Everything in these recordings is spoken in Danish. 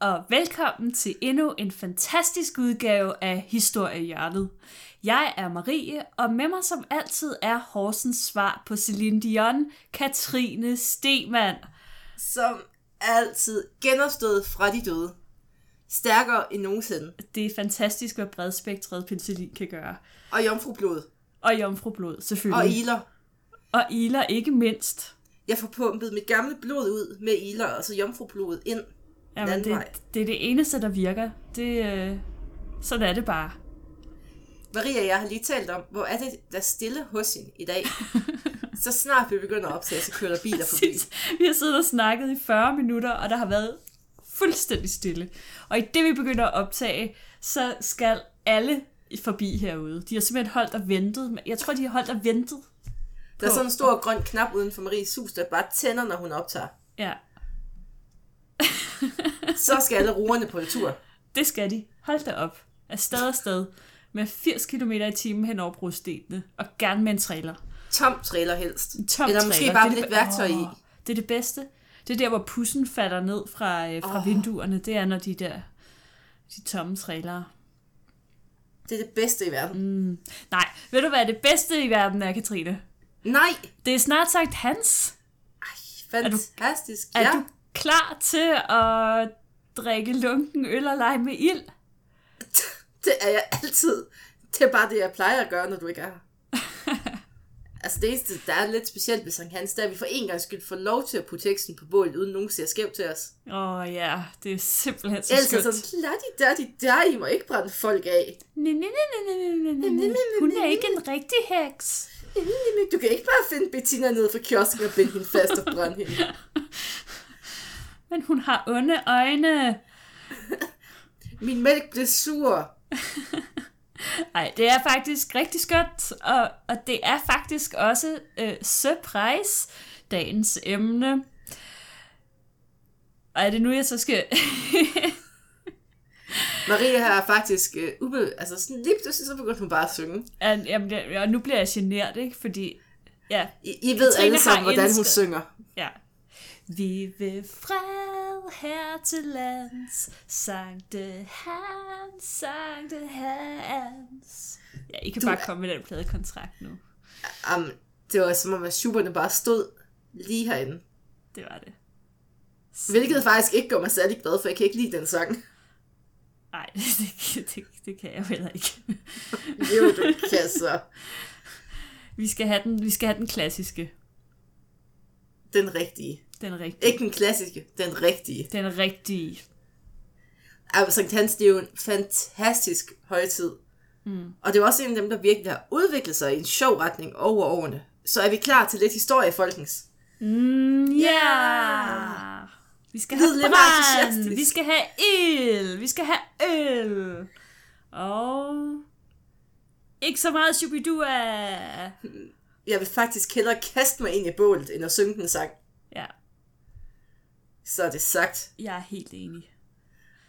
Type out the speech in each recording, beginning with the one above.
og velkommen til endnu en fantastisk udgave af Historiehjørnet. Jeg er Marie, og med mig som altid er Horsens svar på Celine Dion, Katrine Stemann. Som altid genopstået fra de døde. Stærkere end nogensinde. Det er fantastisk, hvad bredspektret penicillin kan gøre. Og jomfrublod. Og jomfrublod, selvfølgelig. Og iler. Og iler ikke mindst. Jeg får pumpet mit gamle blod ud med iler, og så jomfrublodet ind. Jamen, det, Landvej. det er det eneste, der virker. Det, øh, sådan er det bare. Maria og jeg har lige talt om, hvor er det, der er stille hos hende i dag. så snart vi begynder at optage, så kører der biler forbi. Vi har siddet og snakket i 40 minutter, og der har været fuldstændig stille. Og i det, vi begynder at optage, så skal alle forbi herude. De har simpelthen holdt og ventet. Jeg tror, de har holdt og ventet. Der er sådan en stor grøn knap uden for Maries hus, der bare tænder, når hun optager. Ja, Så skal alle roerne på tur. det skal de. Hold da op. Afsted og sted. Med 80 km i timen hen over brostenene. Og gerne med en trailer. Tom trailer helst. En tom Eller måske trailer. bare er lidt værktøj i. Det er det bedste. Det er der, hvor pussen falder ned fra, øh, fra Åh. vinduerne. Det er, når de der de tomme trailere. Det er det bedste i verden. Mm. Nej, ved du hvad det bedste i verden er, Katrine? Nej! Det er snart sagt Hans. Fantastisk. Er ja. du klar til at drikke lunken øl og lege med ild? Det er jeg altid. Det er bare det, jeg plejer at gøre, når du ikke er her. altså det eneste, der er lidt specielt ved Sankt Hans, det er, at vi for en gang skyld får lov til at putte teksten på bålet, uden nogen ser skævt til os. Åh oh, ja, det er simpelthen så Ellers skønt. det sådan, lad de der, de der, I må ikke brænde folk af. Nej, nej, nej, nej, nej, nej. Hun er ikke en rigtig heks. Du kan ikke bare finde Bettina ned fra kiosken og binde hende fast og brænde hende. Men hun har onde øjne. Min mælk blev sur. Nej, det er faktisk rigtig skønt, og, og det er faktisk også øh, surprise, dagens emne. Og er det nu, jeg så skal... Maria har faktisk, uh, ube, altså sådan lige pludselig, så begyndte hun bare at synge. At, jamen, jeg, og nu bliver jeg genert, ikke? Fordi, ja, I, I ved Katrine alle sammen, hvordan hun synger. ja. Vi vil fred her til lands, Sankte Hans, Sankte Hans. Ja, I kan Du bare komme med den pladekontrakt nu. Um, det var som om, at Schuberne bare stod lige herinde. Det var det. Hvilket faktisk ikke gør mig særlig glad, for jeg kan ikke lide den sang. Nej, det, det, det kan jeg heller ikke. Jo, du kan så. Vi skal have den, vi skal have den klassiske. Den rigtige. Den rigtige. Ikke den klassiske, den rigtige. Den rigtige. Altså, Sankt Hans, det er jo en fantastisk højtid. Mm. Og det er også en af dem, der virkelig har udviklet sig i en sjov retning over årene. Så er vi klar til lidt historie, folkens. Mm, ja! Yeah. Vi skal have lidt brand, vi skal have ild, vi skal have øl. Og ikke så meget shubidua. Jeg vil faktisk hellere kaste mig ind i bålet, end at synge den sang. Ja, Så er det sagt. jeg er helt enig.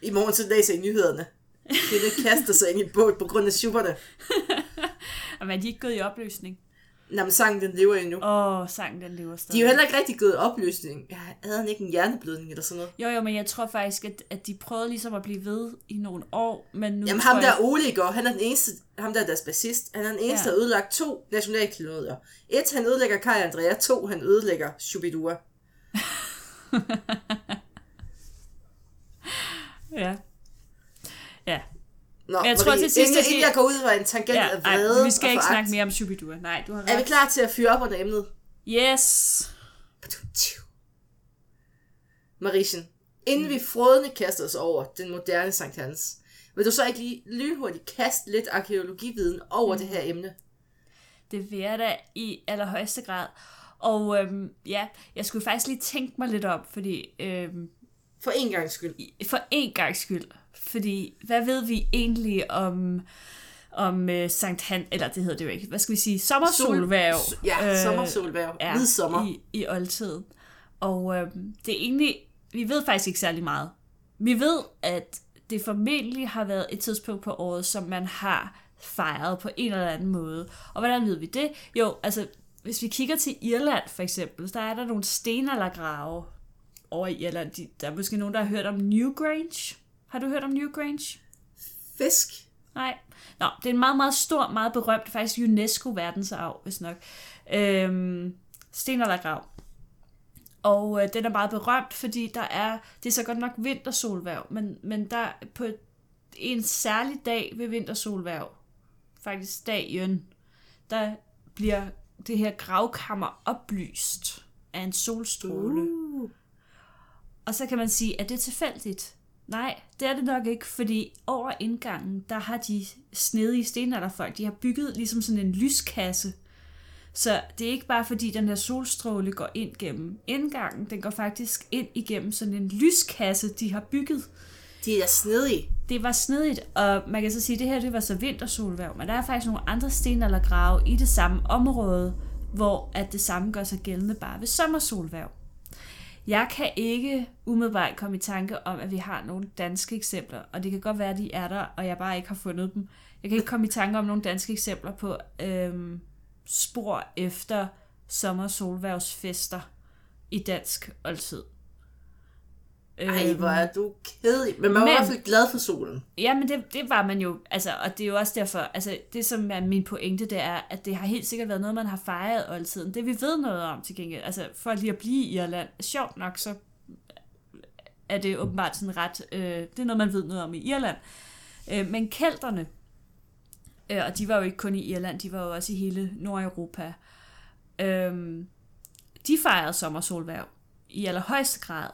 I morgen så læser I nyhederne. Det kaster sig ind i bålet på grund af Schuberne. Og er de ikke gået i opløsning? Nå, men sangen den lever endnu. Åh, oh, sangen den lever stadig. De er jo heller ikke rigtig gået i opløsning. Jeg havde han ikke en hjerneblødning eller sådan noget. Jo, jo, men jeg tror faktisk, at, at de prøvede ligesom at blive ved i nogle år, men nu Jamen ham jeg... der Ole i går, han er den eneste, ham der er deres bassist, han er den eneste, Ja. der ødelagt to nationalklenodier. Et, han ødelægger Kai Andrea, to, han ødelægger Shubidua. Ja. Ja, Nå, jeg Marie, tror til sidst, inden, inden jeg går ud af en tangent ja af vrede vi skal og ikke snakke mere om Shubidua. Nej, du har Er vi ret. klar til at fyre op under emnet? Yes. Marischen, inden vi frådende kaster os over den moderne Sankt Hans, vil du så ikke lige lynhurtigt kaste lidt arkeologividen over det her emne? Det vil jeg da i allerhøjeste grad. Og øhm, ja, jeg skulle faktisk lige tænke mig lidt om, fordi øhm, For en gang skyld. for en gang skyld, fordi hvad ved vi egentlig om om øh, Sankt Han, eller det hedder det jo ikke, hvad skal vi sige, sommersolværv. Sol- ja, sommersolhverv. er Midsommer. I, i oldtiden. Og øhm, det er egentlig, vi ved faktisk ikke særlig meget. Vi ved, at det formentlig har været et tidspunkt på året, som man har fejret på en eller anden måde. Og hvordan ved vi det? Jo, altså, hvis vi kigger til Irland for eksempel, der er der nogle stenaldergrave over i Irland. De, der er måske nogen, der har hørt om Newgrange. Har du hørt om Newgrange? Fisk. Nej. Nå, det er en meget, meget stor, meget berømt, faktisk UNESCO-verdensarv, hvis nok. Øhm, stenaldergrav. Og øh, den er meget berømt, fordi der er, det er så godt nok vintersolværv, men, men der på en særlig dag ved vintersolværv, faktisk dagen, der bliver det her gravkammer oplyst af en solstråle. Uh. Og så kan man sige, at det er tilfældigt? Nej, det er det nok ikke, fordi over indgangen, der har de snedige stenalderfolk, de har bygget ligesom sådan en lyskasse. Så det er ikke bare fordi, den her solstråle går ind gennem indgangen, den går faktisk ind igennem sådan en lyskasse, de har bygget. De er snedige. Det var snedigt, og man kan så sige, at det her det var så vintersolværv, men der er faktisk nogle andre stenaldergrave i det samme område, hvor at det samme gør sig gældende bare ved sommersolværv. Jeg kan ikke umiddelbart komme i tanke om, at vi har nogle danske eksempler, og det kan godt være, at de er der, og jeg bare ikke har fundet dem. Jeg kan ikke komme i tanke om nogle danske eksempler på øhm, spor efter sommersolværvsfester i dansk oldtid. Ej, hvor er du kedelig. Men man var Men- i hvert fald glad for solen. Ja, men det, det var man jo, altså, og det er jo også derfor, altså det som er min pointe, det er, at det har helt sikkert været noget, man har fejret oldtiden. Det vi ved noget om til gengæld, altså for lige at blive i Irland, sjovt nok, så er det åbenbart sådan ret, øh, det er noget, man ved noget om i Irland. Øh, men kelterne, øh, og de var jo ikke kun i Irland, de var jo også i hele Nordeuropa, øh, de fejrede sommersolværv i allerhøjeste grad.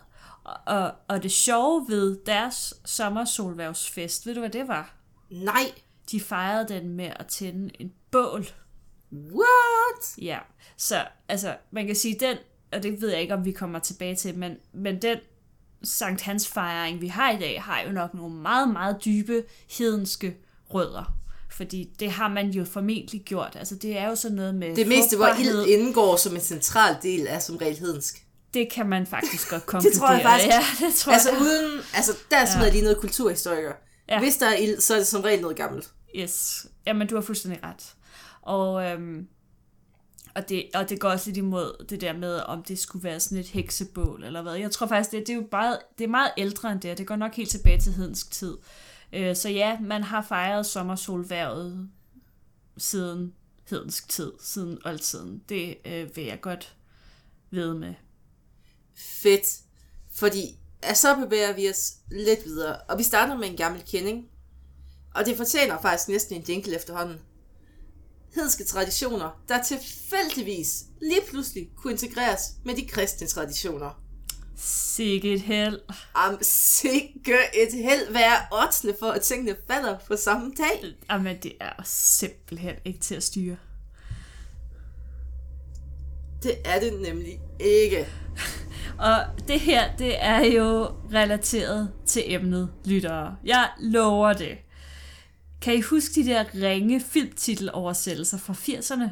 Og, og, det sjove ved deres sommersolværvsfest, ved du hvad det var? Nej. De fejrede den med at tænde en bål. What? Ja, så altså, man kan sige, den, og det ved jeg ikke, om vi kommer tilbage til, men, men den Sankt Hans fejring, vi har i dag, har jo nok nogle meget, meget dybe hedenske rødder. Fordi det har man jo formentlig gjort. Altså, det er jo sådan noget med Det meste, hvor ild indgår som en central del, er som regel hedensk. Det kan man faktisk godt konkludere. Det tror jeg faktisk. Ja, det tror Altså jeg. uden, altså der smider ja. de noget kulturhistoriker. Ja. Hvis der er ild, så er det som regel noget gammelt. Yes. Jamen, du har fuldstændig ret. Og, øhm, og, det, og det går også lidt imod det der med, om det skulle være sådan et heksebål eller hvad. Jeg tror faktisk, det, det er jo bare, det er meget ældre end det, og det går nok helt tilbage til hedensk tid. Øh, så ja, man har fejret sommersolværvet siden hedensk tid, siden oldtiden. Det øh, vil jeg godt ved med. Fedt. Fordi så bevæger vi os lidt videre. Og vi starter med en gammel kending. Og det fortjener faktisk næsten en jingle efterhånden. Hedenske traditioner, der tilfældigvis lige pludselig kunne integreres med de kristne traditioner. Sikke et held. Am sikke et held hver 8. for at tingene falder på samme dag. Jamen, det er simpelthen ikke til at styre. Det er det nemlig ikke. Og det her, det er jo relateret til emnet, lyttere. Jeg lover det. Kan I huske de der ringe filmtiteloversættelser fra 80'erne?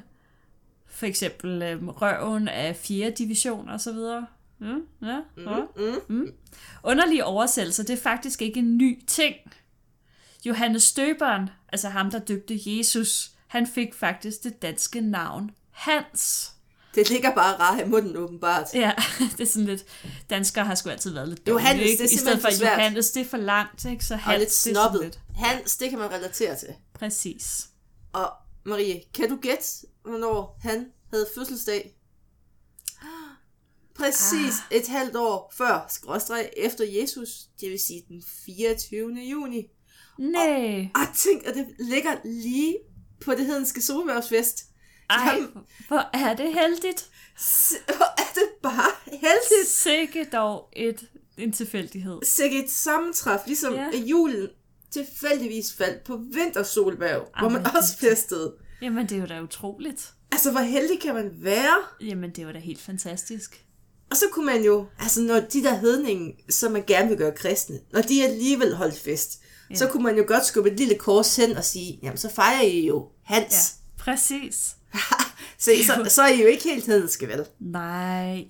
For eksempel øhm, Røven af 4. division og så videre. Mm, ja, ja. Mm. Mm. Underlige oversættelser, det er faktisk ikke en ny ting. Johannes Støberen, altså ham, der døbte Jesus, han fik faktisk det danske navn Hans. Det ligger bare rar i munden åbenbart. Ja, det er sådan lidt... Danskere har sgu altid været lidt dumme, Johannes, ikke? det er I stedet for svært. Johannes, det er for langt, ikke? Så Og Hans, lidt det er lidt... Hans, det kan man relatere til. Præcis. Og Marie, kan du gætte, hvornår han havde fødselsdag? Præcis ah. et halvt år før, skråstreg efter Jesus, det vil sige den 24. juni. Nej. Og tænk, at det ligger lige på det hedenske solværvsfest. Ej, Jamen, hvor er det heldigt. hvor er det bare heldigt. Sikke dog et, en tilfældighed. Sikke et sammentræf, ligesom Ja. ja. julen tilfældigvis faldt på vintersolværv, hvor man også festede. Jamen, det er jo da utroligt. Altså, hvor heldig kan man være? Jamen, det var da helt fantastisk. Og så kunne man jo, altså når de der hedninge, som man gerne vil gøre kristne, når de alligevel holdt fest, ja. så kunne man jo godt skubbe et lille kors hen og sige, jamen så fejrer I jo Hans. Ja, præcis. Så, så, så er I jo ikke helt hedenske, vel? Nej.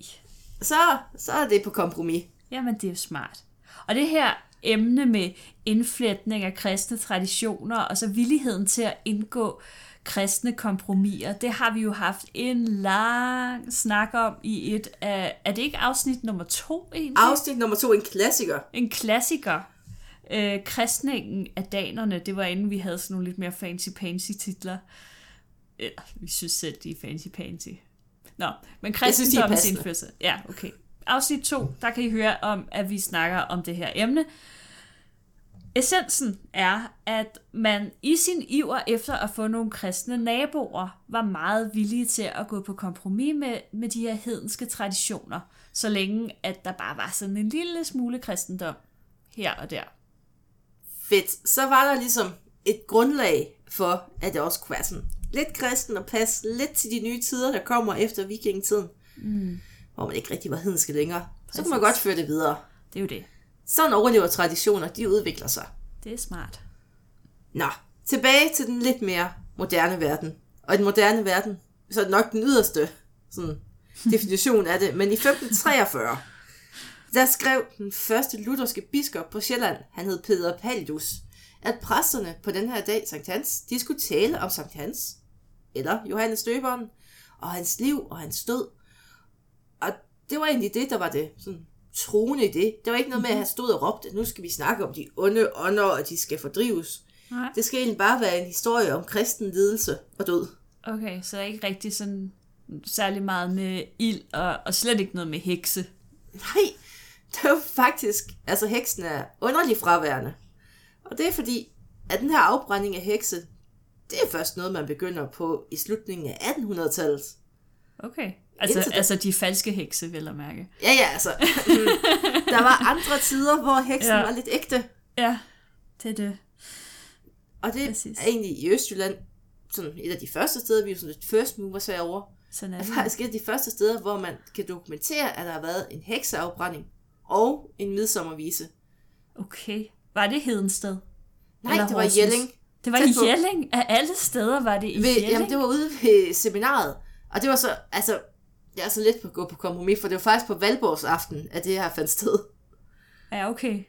Så, så er det på kompromis. Jamen, det er jo smart. Og det her emne med indflætning af kristne traditioner, og så villigheden til at indgå kristne kompromiser. Det har vi jo haft en lang snak om i et af, er det ikke afsnit nummer to egentlig? Afsnit nummer to, en klassiker. En klassiker. Øh, kristningen af danerne, det var inden vi havde sådan nogle lidt mere fancy-pansy titler. Eller, vi synes selv, de er fancy-pansy. Nå, men kristendommens indførsel. Ja, okay. Afsnit 2, der kan I høre om, at vi snakker om det her emne. Essensen er, at man i sin iver efter at få nogle kristne naboer, var meget villige til at gå på kompromis med, med de her hedenske traditioner, så længe at der bare var sådan en lille smule kristendom her og der. Fedt. Så var der ligesom et grundlag for, at det også kunne være sådan lidt kristen og passe lidt til de nye tider, der kommer efter vikingetiden. Mm. Hvor man ikke rigtig var hedenske længere. Præcis. Så kunne man godt føre det videre. Det er jo det. Sådan overlever traditioner, de udvikler sig. Det er smart. Nå, tilbage til den lidt mere moderne verden. Og den moderne verden, så er nok den yderste sådan, definition af det. Men i 1543, der skrev den første lutherske biskop på Sjælland, han hed Peter Paldus, at præsterne på den her dag, Sankt Hans, de skulle tale om Sankt Hans, eller Johannes Døberen, og hans liv og hans død. Og det var egentlig det, der var det sådan, troende i det. Det var ikke noget med, at han stod og råbte, nu skal vi snakke om de onde ånder, og de skal fordrives. Nej. Det skal egentlig bare være en historie om kristen lidelse og død. Okay, så er ikke rigtig sådan særlig meget med ild, og, og slet ikke noget med hekse. Nej, det er jo faktisk, altså heksen er underligt fraværende. Og det er fordi, at den her afbrænding af hekse, det er først noget, man begynder på i slutningen af 1800-tallet. Okay. Altså, altså de falske hekse, vil jeg mærke. Ja, ja, altså. der var andre tider, hvor heksen ja. var lidt ægte. Ja, det er det. Og det Præcis. er egentlig i Østjylland sådan et af de første steder, vi er sådan lidt first movers herovre. Sådan er det. Er faktisk et af de første steder, hvor man kan dokumentere, at der har været en hekseafbrænding og en midsommervise. Okay. Var det Hedensted? Nej, Eller det var i Jelling. Det var i Jelling? Af alle steder var det i ved, Jelling? Jamen, det var ude ved seminaret. Og det var så, altså, jeg er så lidt på at gå på kompromis, for det var faktisk på Valborgs aften, at det her fandt sted. Ja, okay.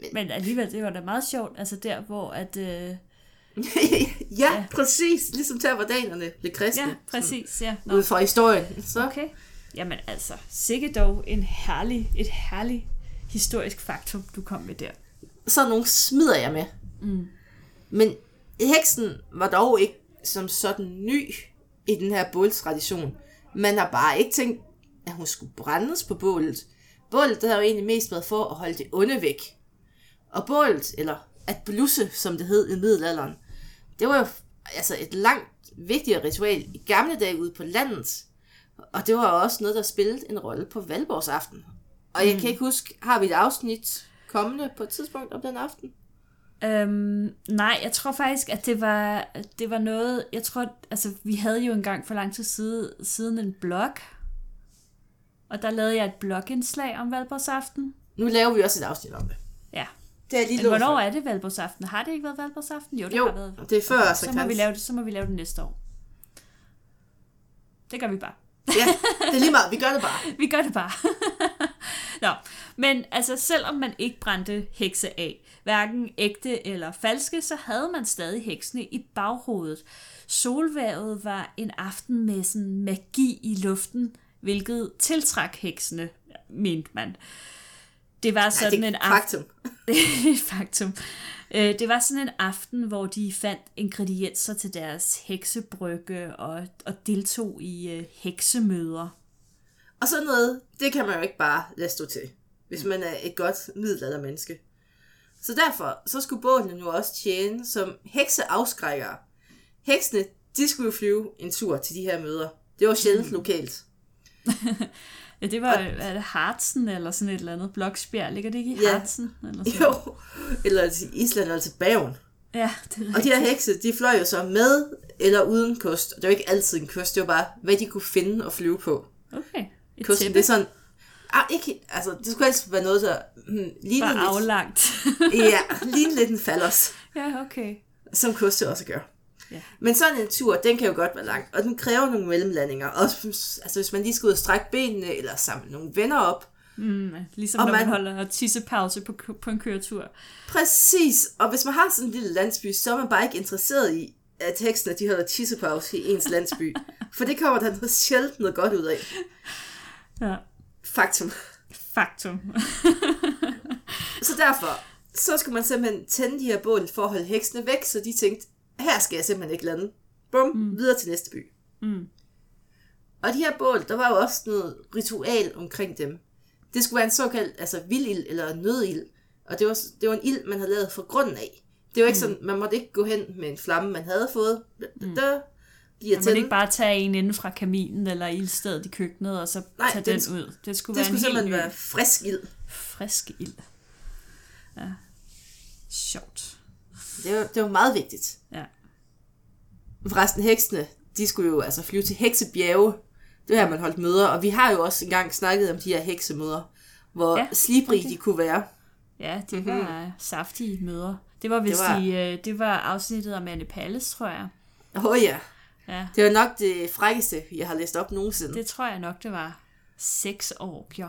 Men, Men alligevel, det var da meget sjovt, altså der, hvor at... Øh, ja, ja, præcis. Ligesom der, hvor danerne blev kristne. Ja, præcis, ja. Nå. Ud fra historien. Så. Okay. Jamen altså, sikkert dog en herlig, et herligt historisk faktum, du kom med der. Så nogle smider jeg med. Mm. Men heksen var dog ikke som sådan ny i den her bålstradition. Man har bare ikke tænkt, at hun skulle brændes på bålet. Bålet det har jo egentlig mest været for at holde det onde væk. Og bålet, eller at blusse, som det hed i middelalderen, det var jo altså et langt vigtigere ritual i gamle dage ude på landet. Og det var også noget, der spillede en rolle på valborgsaften. Og jeg mm. kan ikke huske, har vi et afsnit kommende på et tidspunkt om den aften? Øhm, nej, jeg tror faktisk, at det var, det var noget, jeg tror, altså vi havde jo engang for lang tid siden, siden en blog, og der lavede jeg et blogindslag om Valborgsaften. Nu laver vi også et afsnit om det. Ja. Det er lige Men hvornår er det Valborgsaften? Har det ikke været Valborgsaften? Jo, det jo, har været. det er før så, så må vi lave det, så må vi lave det næste år. Det gør vi bare. ja, det er lige meget. Vi gør det bare. vi gør det bare. Nå, men altså selvom man ikke brændte hekse af, hverken ægte eller falske, så havde man stadig heksene i baghovedet. Solværet var en aften med sådan magi i luften, hvilket tiltrak heksene, mente man. Det var sådan ja, det en aften. Faktum. faktum. Øh, det var sådan en aften, hvor de fandt ingredienser til deres heksebrygge og, og deltog i øh, heksemøder. Og sådan noget, det kan man jo ikke bare lade stå til, hvis man er et godt middelaldermenneske. Så derfor så skulle bådene nu også tjene som hekseafskrækkere. Heksene, de skulle jo flyve en tur til de her møder. Det var sjældent mm. lokalt. ja, det var, og, er det Hartsen eller sådan et eller andet? Bloksbjerg, ligger det ikke i ja, Hartsen? Eller sådan? Jo, eller til Island eller til Bergen. Ja, det er Og de her hekse, de fløj jo så med eller uden kost. Det var ikke altid en kost, det var bare, hvad de kunne finde og flyve på. Okay. Et Kosten, tæppe? det er sådan, ah, ikke, altså, det skulle helst være noget, der hmm, lignede lidt... aflangt. ja, lignede lidt en fallos. Ja, okay. Som koste også gør. Ja. Men sådan en tur, den kan jo godt være lang, og den kræver nogle mellemlandinger. Også altså, hvis man lige skal ud og strække benene, eller samle nogle venner op, Mm, ligesom Og når man, man- holder tissepause på, på en køretur. Præcis, og hvis man har sådan en lille landsby, så er man bare ikke interesseret i, at heksene de holder tissepause i ens landsby. For det kommer der noget sjældent noget godt ud af. Ja. Faktum. Faktum. Så derfor, så skulle man simpelthen tænde de her bål for at holde heksene væk, så de tænkte, her skal jeg simpelthen ikke lande. Bum, mm. videre til næste by. Mm. Og de her bål, der var jo også noget ritual omkring dem. Det skulle være en såkaldt altså vildild eller nødild. Og det var, det var en ild, man havde lavet fra grunden af. Det var ikke sådan, man måtte ikke gå hen med en flamme, man havde fået. Mm. Der giver Man tænde. ikke bare tage en inden fra kaminen eller ildstedet i køkkenet, og så Nej, tage den den, ud. Det skulle Det være skulle simpelthen ny, være frisk ild. frisk ild. Ja. Sjovt. Det var, det var meget vigtigt. Ja. Forresten, heksene, de skulle jo altså flyve til heksebjerge. Det her, man holdt møder. Og vi har jo også engang snakket om de her heksemøder, hvor Ja, ja, slibrig okay. de kunne være. Ja, det mm-hmm. var saftige møder. Det var vist Det var- det var... I, øh, det var afsnittet om Anne Palles, tror jeg. Åh oh, ja, Ja, det var nok det frækkeste, jeg har læst op nogensinde. det tror jeg nok, det var. Seks år, ja.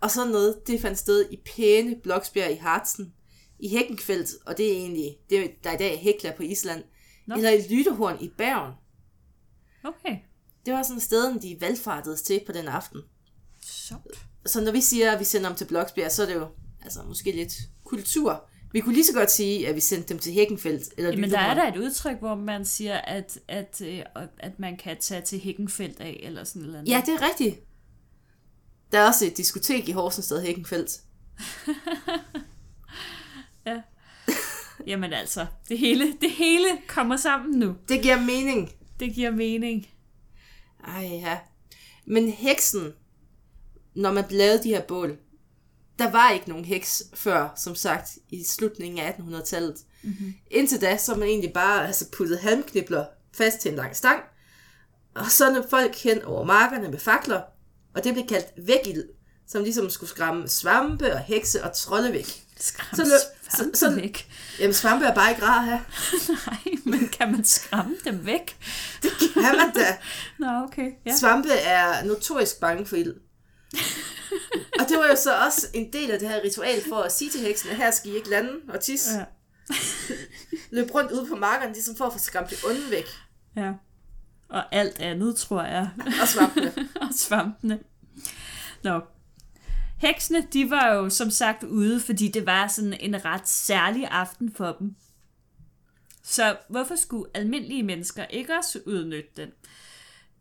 Og sådan noget, det fandt sted i pæne Bloksbjerg i Hartsen, i Hækkenfeldt, og det er egentlig, det er, der er i dag er på Island, Nå. Eller i Lyttehorn i Bergen. Okay, Det var sådan stedet, de valgfartedes til på den aften. sjovt. Så når vi siger, at vi sender dem til Bloksbjerg, så er det jo altså måske lidt kultur. Vi kunne lige så godt sige, at vi sendte dem til Hækkenfeldt eller Jamen, der er der et udtryk, hvor man siger, at, at, øh, at man kan tage til Hækkenfeldt af, eller sådan noget. Ja, det er rigtigt. Der er også et diskotek i Horsensted Hækkenfeldt. Jamen altså, det hele, det hele kommer sammen nu. Det giver mening. Det giver mening. Ej, ja. Men heksen, når man lavede de her bål, der var ikke nogen heks før, som sagt, i slutningen af 1800-tallet. Mm-hmm. Indtil da, så man egentlig bare altså, puttet halmknibler fast til en lang stang, og så når folk hen over markerne med fakler, og det blev kaldt vækild, som ligesom skulle skræmme svampe og hekse og trolde væk. Skræm Så så, så, væk. Jamen, svampe er bare ikke rar have. Nej, men kan man skræmme dem væk? Kan man da? Nå, okay. Ja. Svampe er notorisk bange for ild. Og det var jo så også en del af det her ritual for at sige til heksene, her skal I ikke lande og tisse. Ja. Løb rundt ude på markerne, ligesom for at få skræmt det onde væk. ja. Og alt andet, tror jeg. Og svampene. og svampene. Nå. Heksene, de var jo som sagt ude, fordi det var sådan en ret særlig aften for dem. Så hvorfor skulle almindelige mennesker ikke også udnytte den?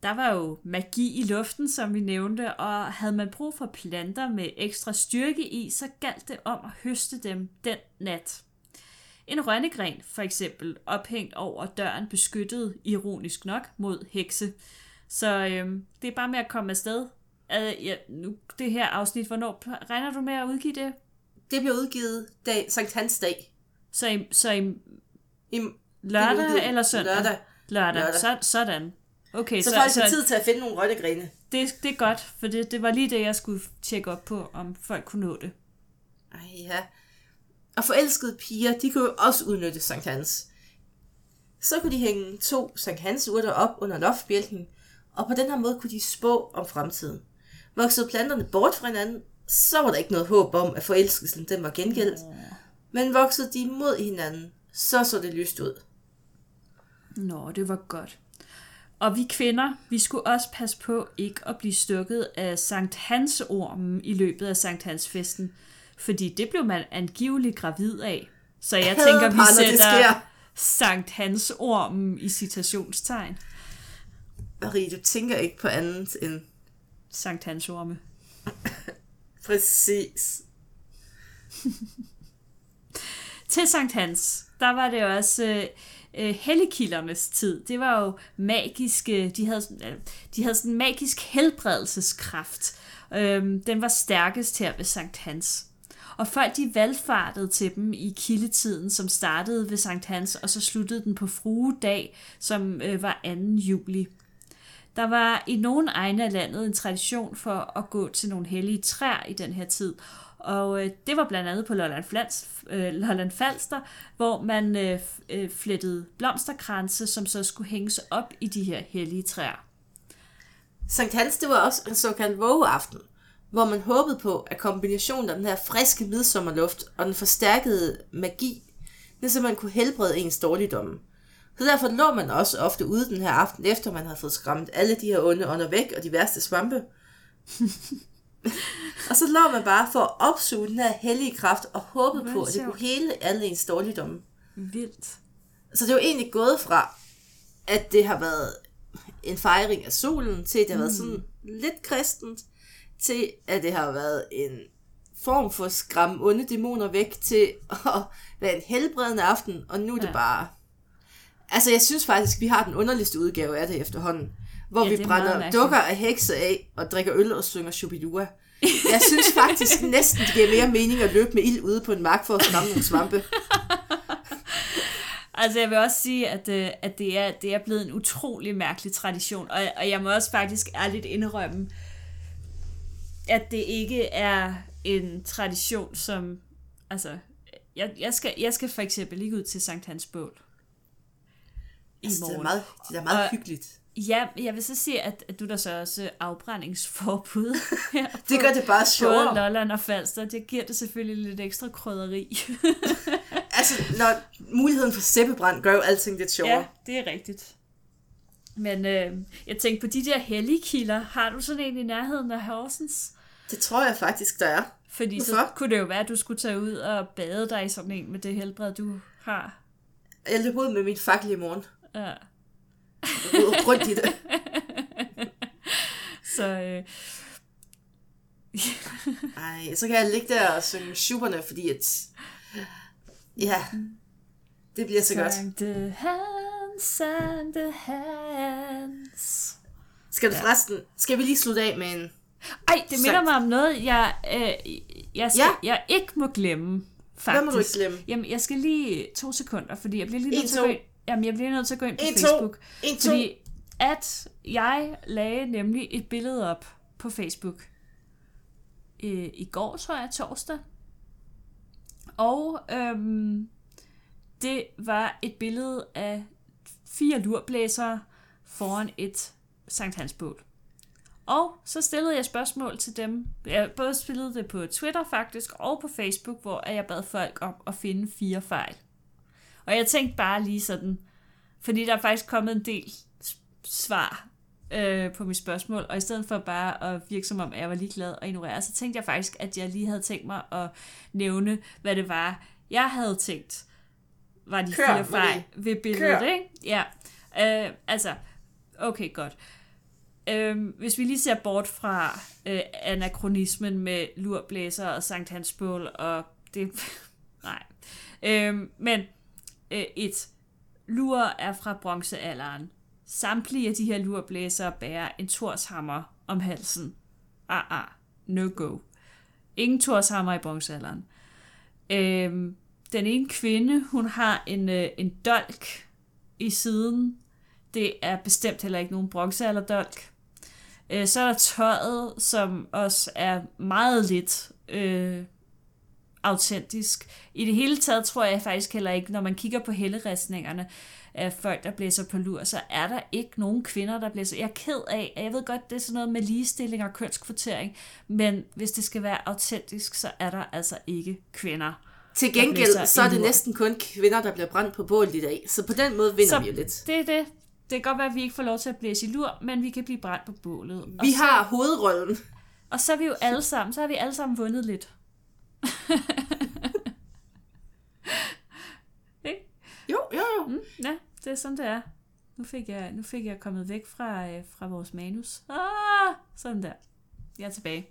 Der var jo magi i luften, som vi nævnte, og havde man brug for planter med ekstra styrke i, så galt det om at høste dem den nat. En rønnegren, for eksempel, ophængt over døren, beskyttede ironisk nok mod hekse. Så øhm, det er bare med at komme afsted. Uh, ja, nu, det her afsnit, hvornår regner du med at udgive det? Det blev udgivet dag, Sankt Hans dag. Så i, så i I, lørdag eller søndag? Lørdag. Lørdag. Lørdag. Så, sådan. Okay, Så, så, folk så har tid til at finde nogle rønnegrene. det, det er godt, for det, det var lige det, jeg skulle tjekke op på, om folk kunne nå det. Ej, ja. Og forelskede piger, de kunne jo også udnytte Sankt Hans. Så kunne de hænge to Sankt Hans urter op under loftbjælken, og på den her måde kunne de spå om fremtiden. Voksede planterne bort fra hinanden, så var der ikke noget håb om, at forelskelsen den var gengældt. Men voksede de mod hinanden, så så det lyst ud. Nå, det var godt. Og vi kvinder, vi skulle også passe på ikke at blive stukket af Sankt Hans ormen i løbet af Sankt Hans festen, fordi det blev man angiveligt gravid af. Så jeg Hader tænker, vi sætter. Sankt Hans ormen i citationstegn. Marie, du tænker ikke på andet end Sankt Hans orme. præcis. Til Sankt Hans, der var det også øh, øh, helligkildernes tid. Det var jo magiske, de havde, sådan- de havde sådan en magisk helbredelseskraft. Øh, den var stærkest her ved Sankt Hans. Og folk de valgfartede til dem i kildetiden, som startede ved Sankt Hans, og så sluttede den på fruedag, som øh, var 2. juli. Der var i nogle egne af landet en tradition for at gå til nogle hellige træer i den her tid. Og øh, det var blandt andet på Lolland, Flans, øh, Lolland Falster, hvor man øh, øh, flettede blomsterkranse, som så skulle hænges op i de her hellige træer. Sankt Hans, det var også en såkaldt vågeaften, hvor man håbede på, at kombinationen af den her friske midsommerluft og den forstærkede magi, det man kunne helbrede ens dårligdomme. Så derfor lå man også ofte ude den her aften, efter man havde fået skræmt alle de her onde ånder væk og de værste svampe. og så lå man bare for at opsuge den her hellige kraft og håbe Hvor på, at det kunne hele alle ens dårligdomme. Vildt. Så det er jo egentlig gået fra, at det har været en fejring af solen, til at det har været sådan lidt kristent, til at det har været en form for skræmme onde dæmoner væk, til at være en helbredende aften, og nu er det Ja. bare... Altså, jeg synes faktisk, vi har den underligste udgave af det efterhånden, hvor Ja, vi er brænder dukker af hekse af, og drikker øl og synger Shubidua. Jeg synes faktisk næsten, det giver mere mening at løbe med ild ude på en mark for at skræmme nogle svampe. Altså jeg vil også sige, at, øh, at det, er, det er blevet en utrolig mærkelig tradition, og, og jeg må også faktisk ærligt indrømme, at det ikke er en tradition, som, altså, jeg, jeg, skal, jeg skal for eksempel ikke ud til Sankt Hans bål i Altså, det er morgen. meget, det er meget Og- hyggeligt. Ja, jeg vil så sige, at, at du er der så også afbrændingsforbud. her Det på gør det bare Både sjovere. Lolland og Falster, det giver det selvfølgelig lidt ekstra krydderi. Altså, når muligheden for sæbebrand gør jo alting lidt sjovere. Ja, det er rigtigt. Men øh, jeg tænkte på de der hellige kilder. Har du sådan en i nærheden af Horsens? Det tror jeg faktisk, der er. Fordi så Hvorfor? kunne det jo være, at du skulle tage ud og bade dig i sådan en med det helbred, du har. Jeg løb ud med min fakkel i morgen. Ja. Rundt i det. Så øh, Ej, så kan jeg ligge der og synge Schuberne, fordi at... Ja, det bliver så godt. Sankte Hans, Sankte Hans. Skal du forresten... Skal vi lige slutte af med en... Ej, det minder mig om noget, jeg, øh, jeg, skal, Ja. ja. jeg ikke må glemme. Faktisk. Hvad må du ikke glemme? Jamen, jeg skal lige to sekunder, fordi jeg bliver lige nødt til at jamen, jeg bliver nødt til at gå ind på En, to. Facebook. En, to. Fordi at jeg lagde nemlig et billede op på Facebook øh, i går, tror jeg, torsdag. Og øhm, det var et billede af fire lurblæsere foran et Sankt Hans bål. Og så stillede jeg spørgsmål til dem. Jeg både spillede det på Twitter faktisk, og på Facebook, hvor jeg bad folk om at finde fire fejl. Og jeg tænkte bare lige sådan, fordi der er faktisk kommet en del svar øh, på mit spørgsmål, og i stedet for bare at virke som om, at jeg var ligeglad og ignorere, så tænkte jeg faktisk, at jeg lige havde tænkt mig at nævne, hvad det var, jeg havde tænkt, var de Kør, fire fejl ved billedet, Kør. ikke? Ja. Øh, altså, okay, godt. Øhm, hvis vi lige ser bort fra øh, anachronismen med lurblæser og Sankt Hans bål og det... Nej. Øhm, men øh, et lur er fra bronzealderen. Samtlige af de her lurblæsere bærer en torshammer om halsen. Ah, ah. No go. Ingen torshammer i bronzealderen. Øhm, den ene kvinde, hun har en, øh, en dolk i siden. Det er bestemt heller ikke nogen bronzealderdolk. Øh, så er der tøjet, som også er meget lidt øh, autentisk. I det hele taget tror jeg faktisk heller ikke, når man kigger på helleristningerne af folk, der blæser på lur, så er der ikke nogen kvinder, der blæser. Jeg er ked af, at jeg ved godt, det er sådan noget med ligestilling og kønskvotering, men hvis det skal være autentisk, så er der altså ikke kvinder. Til gengæld, så er det næsten kun kvinder, der bliver brændt på bålet i dag. Så på den måde vinder Så vi jo lidt. det er det. Det kan godt være, at vi ikke får lov til at blæse i lur, men vi kan blive brændt på bålet. Og Vi så, har hovedrollen. Og så er vi jo alle sammen, så har vi alle sammen vundet lidt. Ikke? Jo, jo, jo. Mm, ja, det er sådan, det er. Nu fik jeg, nu fik jeg kommet væk fra, øh, fra vores manus. Ah, sådan der. Jeg er tilbage.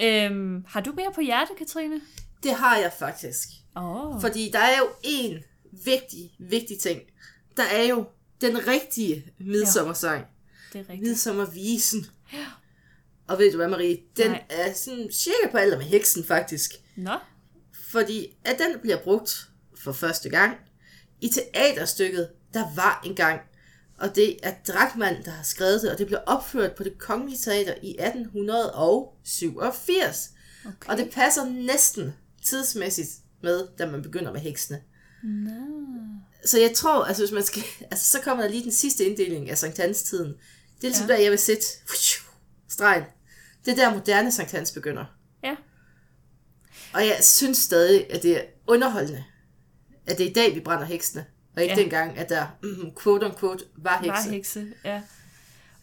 Øhm, har du mere på hjerte, Katrine? Det har jeg faktisk. Oh, Fordi der er jo en vigtig, vigtig ting. Der er jo den rigtige midsommersang. det er rigtigt. Midsommervisen. Og ved du hvad, Marie? Den Nej. er sådan cirka på alder med heksen, faktisk. Nå, Fordi at den bliver brugt for første gang i teaterstykket, der var engang. Og det er Drachmann, der har skrevet det, og det blev opført på det kongelige teater i 1887. okay. Og det passer næsten tidsmæssigt med, da man begynder med heksene. Nå. Så jeg tror, altså hvis man skal, altså så kommer der lige den sidste inddeling af Sankt Hans tiden. Det er ligesom ja. Ja. der, jeg vil sætte stregen. Det er der moderne Sankt Hans begynder. Ja. Og jeg synes stadig, at det er underholdende, at det er i dag, vi brænder heksene. Og ikke Ja. dengang, at der, mm, quote unquote, var hekse. Var hekse, ja.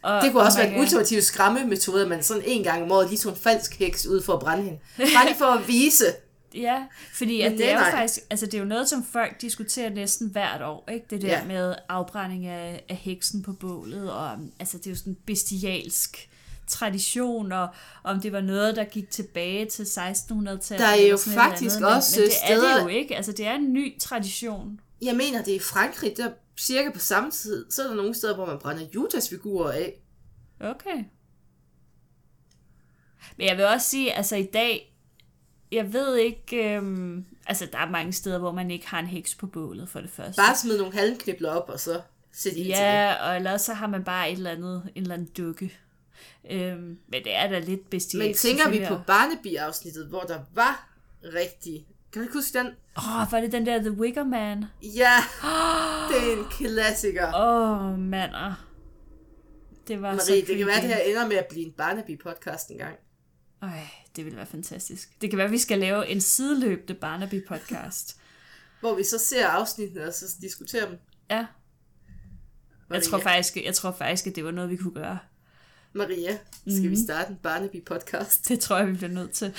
Og, Det kunne også og være man en ultimativ skræmmemetode, at man sådan en gang om året lige tog en falsk heks ud for at brænde hende. Bare lige for at vise. Ja, fordi at Men det er jo faktisk, altså det er jo noget, som folk diskuterer næsten hvert år, ikke? Det der ja. Med afbrænding af, af heksen på bålet, og altså det er jo sådan bestialsk tradition, og om det var noget, der gik tilbage til 1600-tallet. Der er jo faktisk andet, men, også men det er det jo ikke, altså det er en ny tradition. Jeg mener, det er i Frankrig, der cirka på samme tid, så er der nogle steder, hvor man brænder Judas-figurer af. Okay. Men jeg vil også sige, altså i dag, jeg ved ikke, øhm, altså der er mange steder, hvor man ikke har en heks på bålet for det første. Bare smid nogle halmknibler op, og så sæt i. Ja, og ellers så har man bare et eller andet, en eller anden dukke. Øhm, men det er da lidt bestialt. Men tænker vi på. Barnaby-afsnittet, hvor der var rigtig... Kan du ikke huske den? Åh, oh, var det den der The Wicker Man? Ja, det er en klassiker. Åh, oh, mander. Det var så Marie, det kan være, det her ender med at blive en Barnaby-podcast engang. Øj, det ville være fantastisk. Det kan være, at vi skal lave en sideløbende Barnaby-podcast. Hvor vi så ser afsnittene, og så diskuterer dem. ja, jeg tror, faktisk, jeg tror faktisk, at det var noget, vi kunne gøre. Maria, skal Mhm. vi starte en Barnaby-podcast? Det tror jeg, vi bliver nødt til.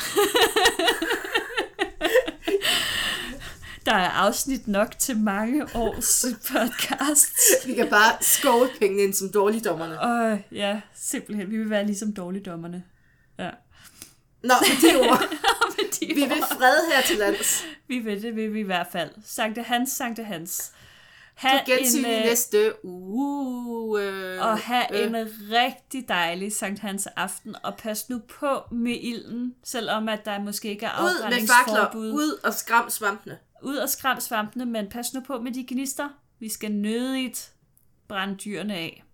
Der er afsnit nok til mange års podcast. Vi kan bare skåle pengene ind som dårligdommerne. Og ja, simpelthen, vi vil være ligesom dårligdommerne. Ja. Nå, med de ord. Med de Vi vil ord. fred her til lands. vi vil det, vil vi i hvert fald. Sankte Hans, Sankte Hans. På Ha gensyn en, i øh, næste uge. Øh, og have øh, en rigtig dejlig Sankt Hans aften, og pas nu på med ilden, selvom at der måske ikke er Ud med afbrændingsforbud. fakler. Ud og skram svampene. Ud og skræm svampene, men pas nu på med de gnister. Vi skal nødigt brænde dyrene af.